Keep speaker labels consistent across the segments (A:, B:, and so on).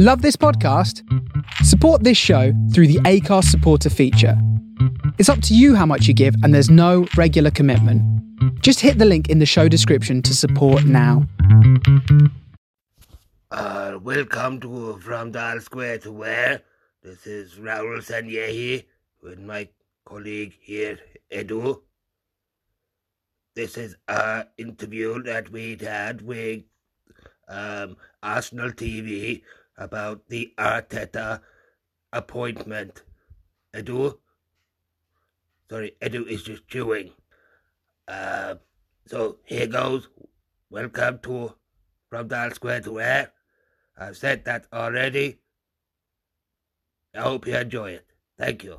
A: Love this podcast? Support this show through the Acast supporter feature. It's up to you how much you give, and there's no regular commitment. Just hit the link in the show description to support now.
B: Uh, welcome to From Dial Square to Where. This is Raul Sanllehi with my colleague here, Edu. This is an interview that we had with um, Arsenal TV about the Arteta appointment. Edu? Sorry, Edu is just chewing. Uh, so here goes. Welcome to From Dial Square to Where. I've said that already. I hope you enjoy it. Thank you.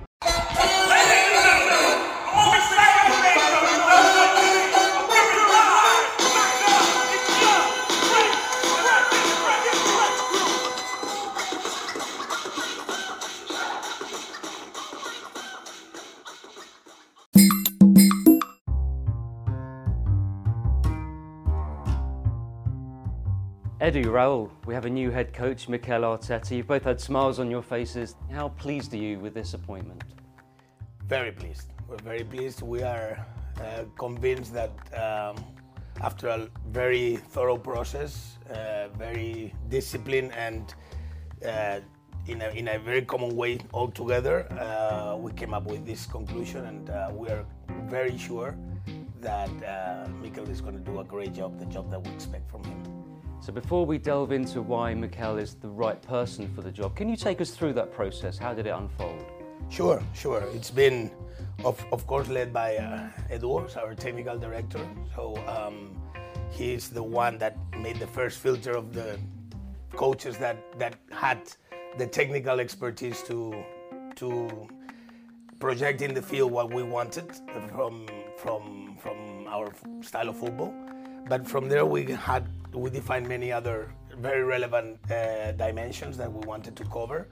C: Edu, Raul, we have a new head coach, Mikel Arteta. You've both had smiles on your faces. How pleased are you with this appointment?
D: Very pleased. We're very pleased. We are uh, convinced that um, after a very thorough process, uh, very disciplined, and uh, in, a, in a very common way altogether, uh, we came up with this conclusion, and uh, we are very sure that uh, Mikel is going to do a great job, the job that we expect from him.
C: So before we delve into why Mikel is the right person for the job, can you take us through that process? How did it unfold?
D: Sure, sure. It's been, of, of course, led by uh, Edu, our technical director. So um, he's the one that made the first filter of the coaches that, that had the technical expertise to to project in the field what we wanted from from from our style of football. But from there, we had we defined many other very relevant uh, dimensions that we wanted to cover.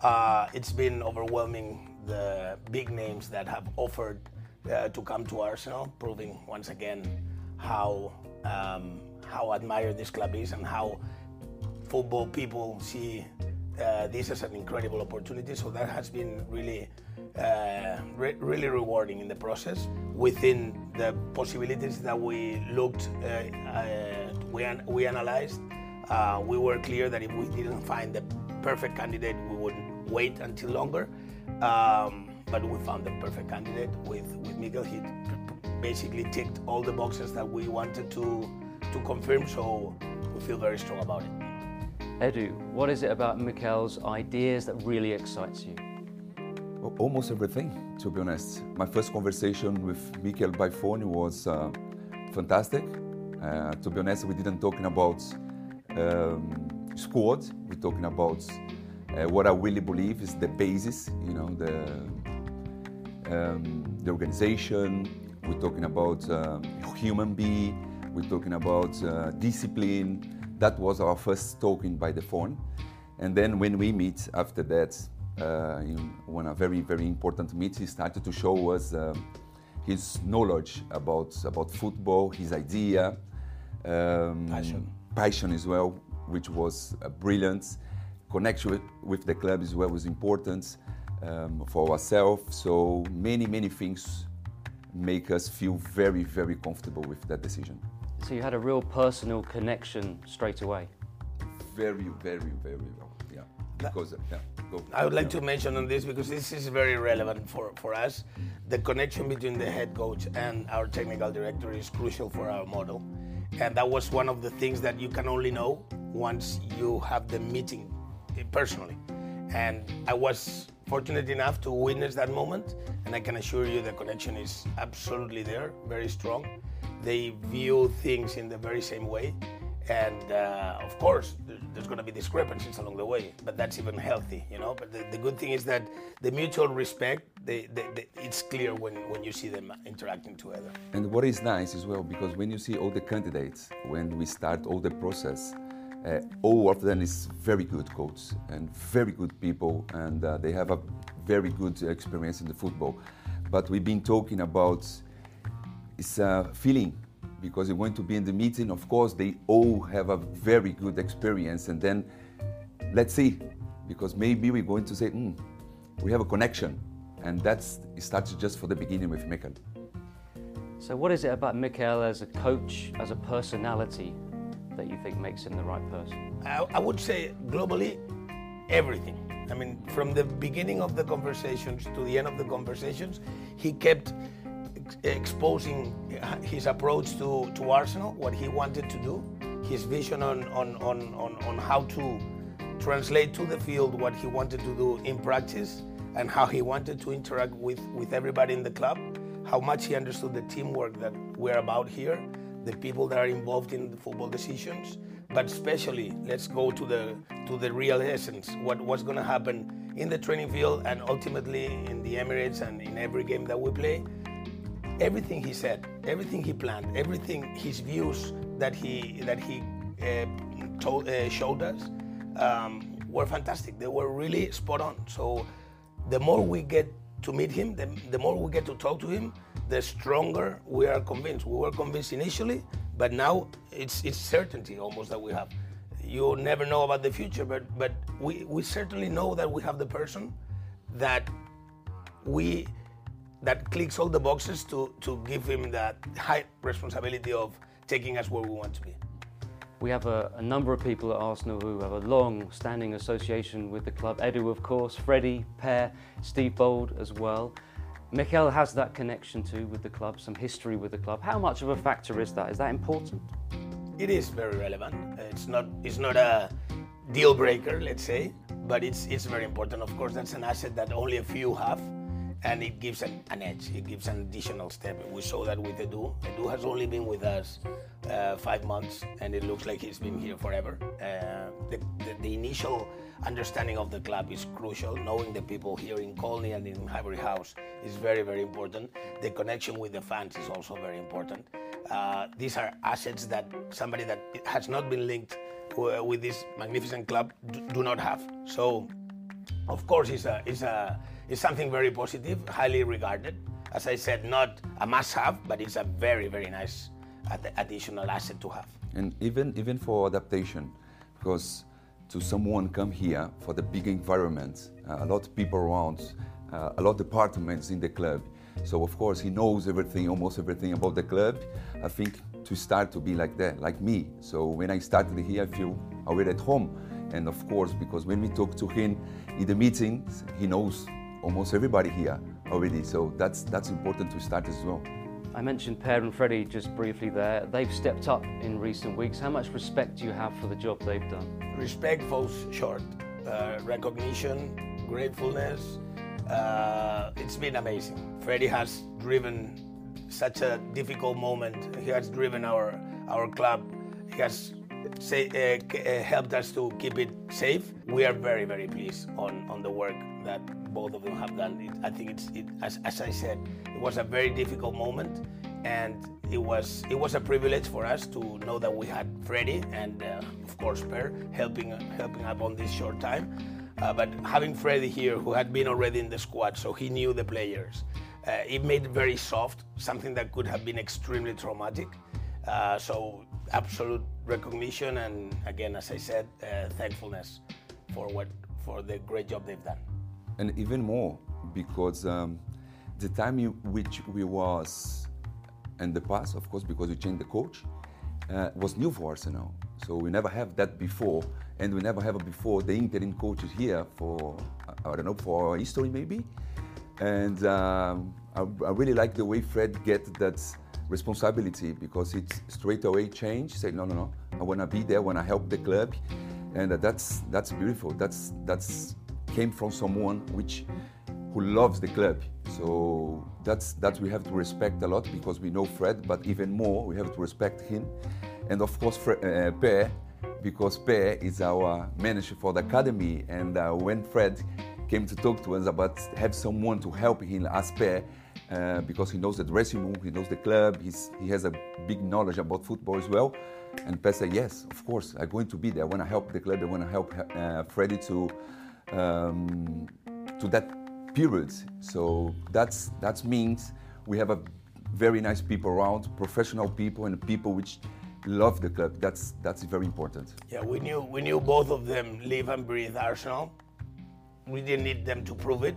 D: Uh, it's been overwhelming the big names that have offered uh, to come to Arsenal, proving once again how um, how admired this club is and how football people see uh, this as an incredible opportunity. So that has been really, uh, re- really rewarding in the process. Within the possibilities that we looked, uh, uh, we, an- we analyzed, uh, we were clear that if we didn't find the perfect candidate, we would wait until longer. Um, but we found the perfect candidate with, with Miguel. He basically ticked all the boxes that we wanted to, to confirm, so we feel very strong about it.
C: Edu, what is it about Mikel's ideas that really excites you?
E: Al- Almost everything, to be honest. My first conversation with Mikel by phone was uh, fantastic. Uh, to be honest, we didn't talking about um, squad. We're talking about uh, what I really believe is the basis. You know, the um, the organization. We're talking about um, human being. We're talking about uh, discipline. That was our first talking by the phone, and then when we meet after that, uh, in one a very very important meet, he started to show us um, his knowledge about about football, his idea, um,
D: Passion.
E: passion as well, which was uh, brilliant. Connection with, with the club as well was important um, for ourselves. So many many things make us feel very very comfortable with that decision.
C: So you had a real personal connection straight away.
E: Very very very well. Yeah, because uh, yeah. Go.
D: I would like to mention on this because this is very relevant for, for us. The connection between the head coach and our technical director is crucial for our model. And that was one of the things that you can only know once you have the meeting personally. And I was fortunate enough to witness that moment, and I can assure you the connection is absolutely there, very strong. They view things in the very same way, and uh, of course there's going to be discrepancies along the way but that's even healthy you know? But the, the good thing is that the mutual respect they, they, they, it's clear when, when you see them interacting together.
E: And what is nice as well because when you see all the candidates when we start all the process uh, all of them is very good coaches and very good people and uh, they have a very good experience in the football. But we've been talking about it's a feeling because they want to be in the meeting. Of course, they all have a very good experience, and then let's see, because maybe we're going to say, mm, we have a connection, and that's it starts just for the beginning with Mikel.
C: So, what is it about Mikel as a coach, as a personality, that you think makes him the right person?
D: I, I would say globally, everything. I mean, from the beginning of the conversations to the end of the conversations, he kept exposing his approach to, to Arsenal, what he wanted to do, his vision on, on, on, on, on how to translate to the field what he wanted to do in practice and how he wanted to interact with, with everybody in the club, how much he understood the teamwork that we're about here, the people that are involved in the football decisions, but especially let's go to the to the real essence, what, what's going to happen in the training field and ultimately in the Emirates and in every game that we play everything he said, everything he planned, everything his views that he that he uh, told, uh, showed us um, were fantastic. They were really spot on. So the more we get to meet him, the, the more we get to talk to him, the stronger we are convinced. We were convinced initially, but now it's it's certainty almost that we have. You never know about the future, but but we, we certainly know that we have the person that we that clicks all the boxes to, to give him that high responsibility of taking us where we want to be.
C: We have a, a, number of people at Arsenal who have a long standing association with the club. Edu, of course, Freddie, Per, Steve Bould as well. Mikel has that connection too with the club, some history with the club. How much of a factor is that? Is that important?
D: It is very relevant. It's not, it's not a deal breaker, let's say, but it's, it's very important. Of course, that's an asset that only a few have and it gives an, an, edge. It gives an additional step. We saw that with Edu. Edu has only been with us uh, five months, and it looks like he's been here forever. Uh, the, the, the, initial understanding of the club is crucial. Knowing the people here in Colney and in Highbury House is very, very important. The connection with the fans is also very important. Uh, these are assets that somebody that has not been linked with this magnificent club do not have. So, of course, it's a, it's a is something very positive, highly regarded. As I said, not a must-have, but it's a very, very nice additional asset to have.
E: And even even for adaptation, because to someone come here for the big environment, uh, a lot of people around, uh, a lot of departments in the club. So of course he knows everything, almost everything about the club. I think to start to be like that, like me. So when I started here, I feel already at home. And of course, because when we talk to him in the meetings, he knows almost everybody here already. So that's that's important to start as well.
C: I mentioned Per and Freddie just briefly there. They've stepped up in recent weeks. How much respect do you have for the job they've done?
D: Respect falls short. Uh, recognition, gratefulness. Uh, it's been amazing. Freddie has driven such a difficult moment. He has driven our our club. He has say, uh, uh helped us to keep it safe. We are very very pleased on on the work that both of them have done. It, I think it's, it, as, as I said, it was a very difficult moment, and it was it was a privilege for us to know that we had Freddie and uh, of course Per helping helping up on this short time. Uh, but having Freddie here, who had been already in the squad, so he knew the players, uh, it made it very soft, something that could have been extremely traumatic. Uh, so absolute recognition, and again, as I said, uh, thankfulness for what for the great job they've done
E: and even more because um, the time in which we was in the past, of course, because we changed the coach, uh, was new for Arsenal. So we never have that before, and we never have before the interim coaches here for I don't know for history maybe. And um, I, I, really like the way Fred get that responsibility because it's straight away change. Say no, no, no. I want to be there. To help the club, and that's that's beautiful. That's that's came from someone which who loves the club. So that's that we have to respect a lot because we know Fred, but even more we have to respect him, and of course Fred, uh, because Per is our manager for the academy, and uh, when Fred came to talk to us about have someone to help him as Per, uh, because he knows the dressing room, he knows the club, he's, he has a big knowledge about football as well. And Per said, yes, of course, I'm going to be there. I want to help the club, I want to help uh, Freddie to, um, to that period. So that's, that means we have a very nice people around, professional people and people which love the club. That's, that's very important.
D: Yeah, we knew, we knew both of them live and breathe Arsenal. We didn't need them to prove it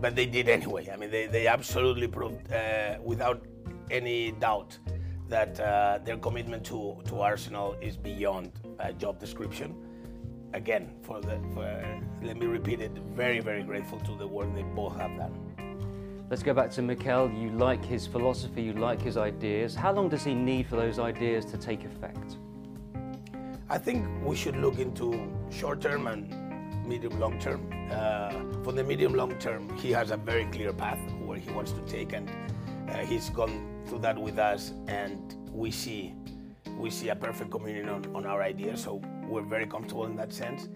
D: but they did anyway. I mean, they, they absolutely proved uh, without any doubt that uh, their commitment to, to Arsenal is beyond job description. Again, for the for, let me repeat it, very very grateful to the work they both have done.
C: Let's go back to Mikel. You like his philosophy, you like his ideas. How long does he need for those ideas to take effect?
D: I think we should look into short term and medium long term. Uh, for the medium long term, he has a very clear path where he wants to take, and uh, he's gone through that with us, and we see we see a perfect communion on, on our ideas. So we're very comfortable in that sense.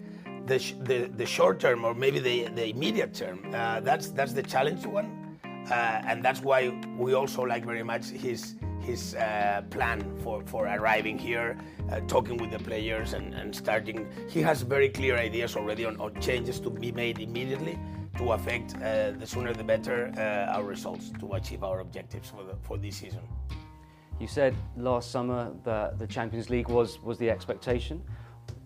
D: The, sh- the, the short term, or maybe the, the immediate term, uh, that's that's the challenge one, uh, and that's why we also like very much his his uh, plan for, for arriving here, uh, talking with the players and, and starting. He has very clear ideas already on, on changes to be made immediately to affect uh, the sooner the better uh, our results to achieve our objectives for, the, for this season.
C: You said last summer that the Champions League was, was the expectation.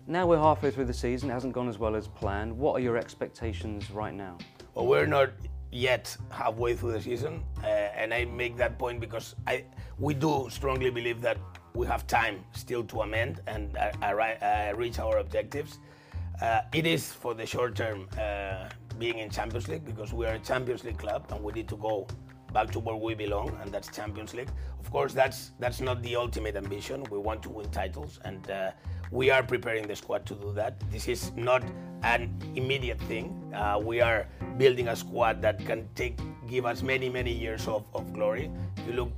C: Now we're halfway through the season, it hasn't gone as well as planned. What are your expectations right now?
D: Well, we're not yet halfway through the season, uh, and I make that point because I we do strongly believe that we have time still to amend and uh, uh, reach our objectives. Uh, it is for the short term uh, being in Champions League because we are a Champions League club and we need to go back to where we belong, and that's Champions League. Of course, that's that's not the ultimate ambition. We want to win titles, and uh, we are preparing the squad to do that. This is not an immediate thing. Uh, we are building a squad that can take give us many many years of, of glory. You look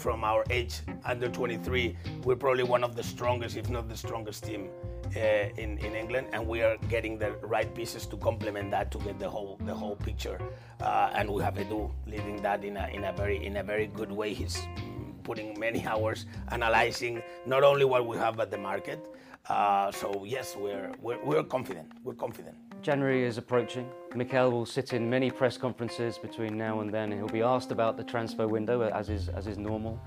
D: from our age under 23, we're probably one of the strongest, if not the strongest team uh, in, in England, and we are getting the right pieces to complement that to get the whole the whole picture. Uh, and we have Edu leading that in a, in a very in a very good way. He's putting many hours analyzing not only what we have at the market. Uh, so yes, we're, we're we're confident. We're confident.
C: January is approaching. Mikel will sit in many press conferences between now and then. He'll be asked about the transfer window, as is, as is normal.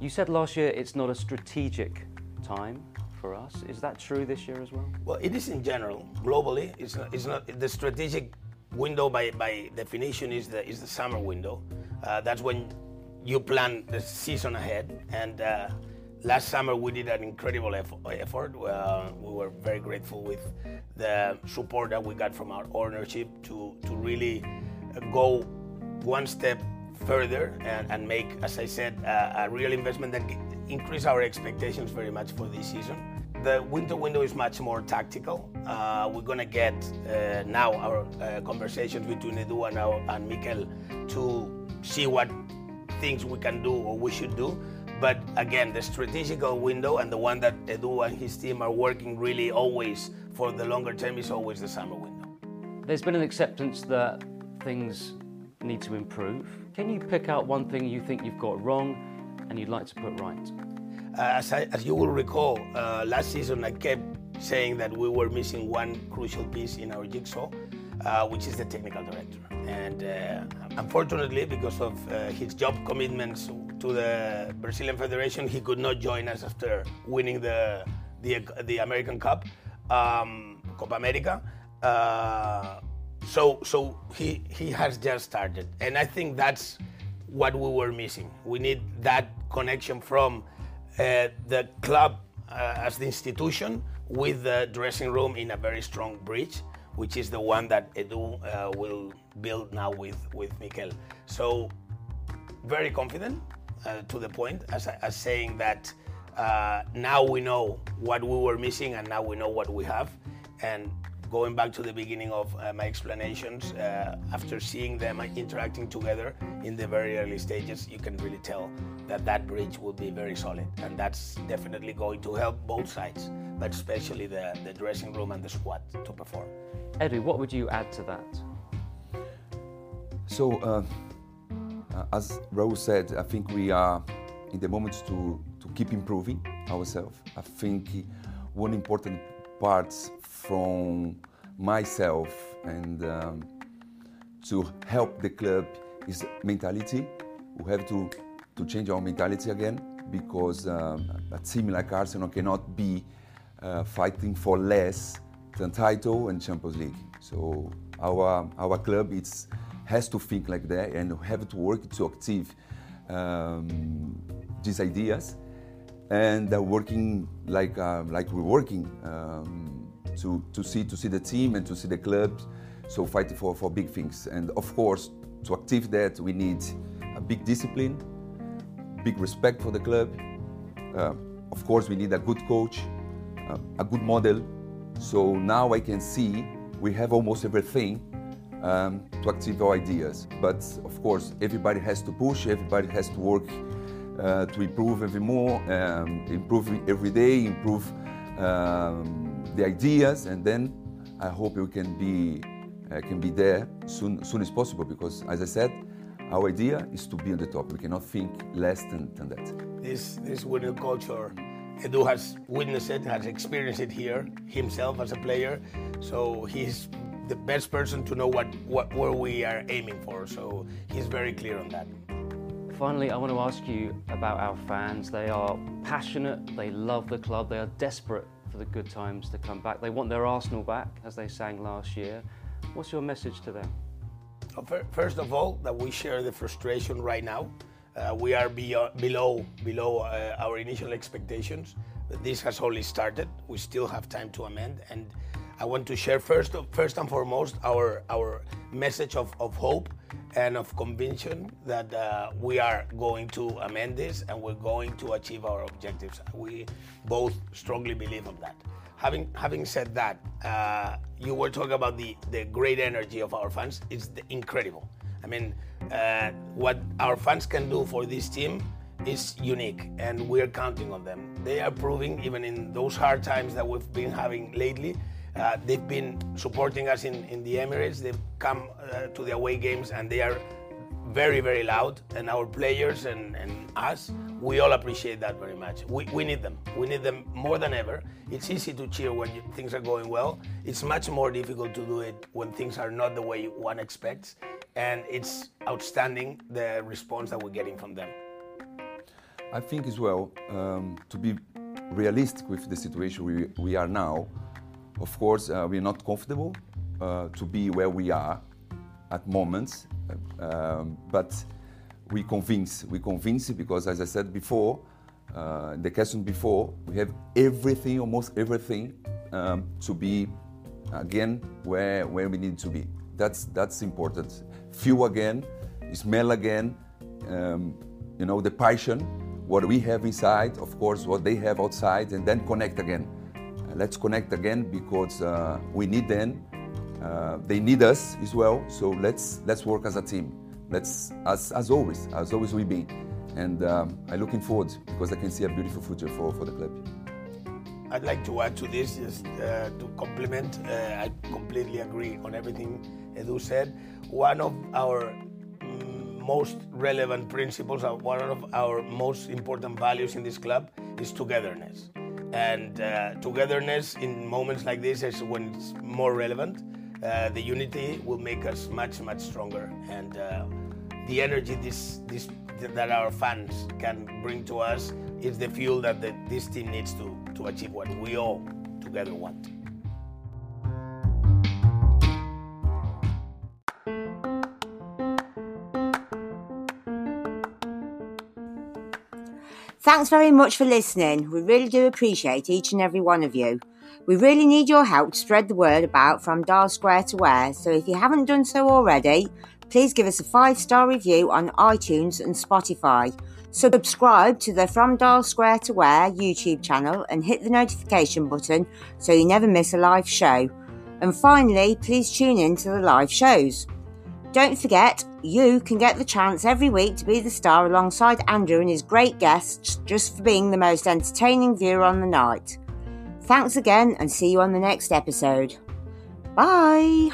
C: You said last year it's not a strategic time for us. Is that true this year as well?
D: Well, it is in general. Globally, it's not, it's not the strategic window by, by definition is the, is the summer window. Uh, that's when you plan the season ahead. And uh, last summer we did an incredible effort. Uh, we were very grateful with the support that we got from our ownership to, to really go one step further and, and make, as I said, a real investment that increase our expectations very much for this season. The winter window is much more tactical. Uh, we're going to get uh, now our uh, conversations between Edu and, our, and Mikel to see what things we can do or we should do but again, the strategical window and the one that Edu and his team are working really always for the longer term is always the summer window.
C: There's been an acceptance that things need to improve. Can you pick out one thing you think you've got wrong and you'd like to put right?
D: Uh, as, I, as, you will recall, uh, last season I kept saying that we were missing one crucial piece in our jigsaw, uh, which is the technical director. And uh, unfortunately, because of uh, his job commitments to the Brazilian Federation. He could not join us after winning the the, the American Cup, um, Copa America. Uh, so so he he has just started, and I think that's what we were missing. We need that connection from uh, the club uh, as the institution with the dressing room in a very strong bridge, which is the one that Edu uh, will build now with with Mikel. So very confident uh, to the point as, as saying that uh, now we know what we were missing and now we know what we have. And going back to the beginning of uh, my explanations, uh, after seeing them interacting together in the very early stages, you can really tell that that bridge will be very solid. And that's definitely going to help both sides, but especially the, the dressing room and the squad to perform.
C: Edu, what would you add to that?
E: So, uh, as Raul said, I think we are in the moment to, to keep improving ourselves. I think one important part from myself and um, to help the club is mentality. We have to, to change our mentality again because um, a team like Arsenal cannot be uh, fighting for less than title and Champions League. So our our club it's has to think like that and have to work to achieve um, these ideas. And uh, working like uh, like we're working um, to to see to see the team and to see the clubs so fighting for, for big things. And of course to achieve that we need a big discipline big respect for the club. Uh, of course we need a good coach uh, a good model. So now i can see we have almost everything um, to achieve our ideas but of course everybody has to push everybody has to work uh, to improve even more, um, improve every day, improve um, the ideas, and then I hope we can be uh, can be there soon soon as possible. Because as I said, our idea is to be on the top. We cannot think less than, than that.
D: This this winning culture, Edu has witnessed it, has experienced it here himself as a player, so he's the best person to know what, what where we are aiming for. So he's very clear on that.
C: Finally, I want to ask you about our fans. They are passionate, they love the club, they are desperate for the good times to come back. They want their Arsenal back, as they sang last year. What's your message to them?
D: First of all, that we share the frustration right now. Uh, we are below below uh, our initial expectations. This has only started. We still have time to amend, and I want to share first, first and foremost our our message of, of hope and of conviction that uh, we are going to amend this and we're going to achieve our objectives. We both strongly believe of that. Having having said that, uh, you were talking about the the great energy of our fans. It's incredible. I mean, uh, what our fans can do for this team is unique, and we're counting on them. They are proving, even in those hard times that we've been having lately, uh, they've been supporting us in, in the Emirates. They've come uh, to the away games and they are very, very loud. And our players and, and us, we all appreciate that very much. We, we need them. We need them more than ever. It's easy to cheer when you, things are going well. It's much more difficult to do it when things are not the way one expects. And it's outstanding the response that we're getting from them.
E: I think as well, um, to be realistic with the situation we, we are now, of course, uh, we're not comfortable uh, to be where we are at moments, um, but we convince. We convince because, as I said before, uh, the question before, we have everything, almost everything, um, to be again where where we need to be. That's that's important. Feel again, smell again. Um, you know the passion, what we have inside, of course, what they have outside, and then connect again let's connect again because uh, we need them. Uh, they need us as well. So let's let's work as a team. Let's as as always, as always we be. And um, I'm looking forward because I can see a beautiful future for, for the club.
D: I'd like to add to this just uh, to complement. Uh, I completely agree on everything Edu said. One of our mm, most relevant principles, one of our most important values in this club is togetherness and uh, togetherness in moments like this is when it's more relevant. Uh, the unity will make us much much stronger, and uh, the energy this this that our fans can bring to us is the fuel that the, this team needs to to achieve what we all together want.
F: Thanks very much for listening. We really do appreciate each and every one of you. We really need your help to spread the word about From Dial Square to Where, so if you haven't done so already, please give us a five star review on iTunes and Spotify. Subscribe to the From Dial Square to Where YouTube channel and hit the notification button so you never miss a live show. And finally, please tune in to the live shows. Don't forget, you can get the chance every week to be the star alongside Andrew and his great guests just for being the most entertaining viewer on the night. Thanks again and see you on the next episode. Bye!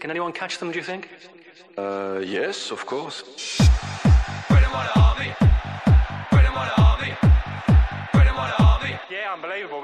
G: Can anyone catch them, do you think?
H: Uh, yes, of course.
I: Where them all Unbelievable.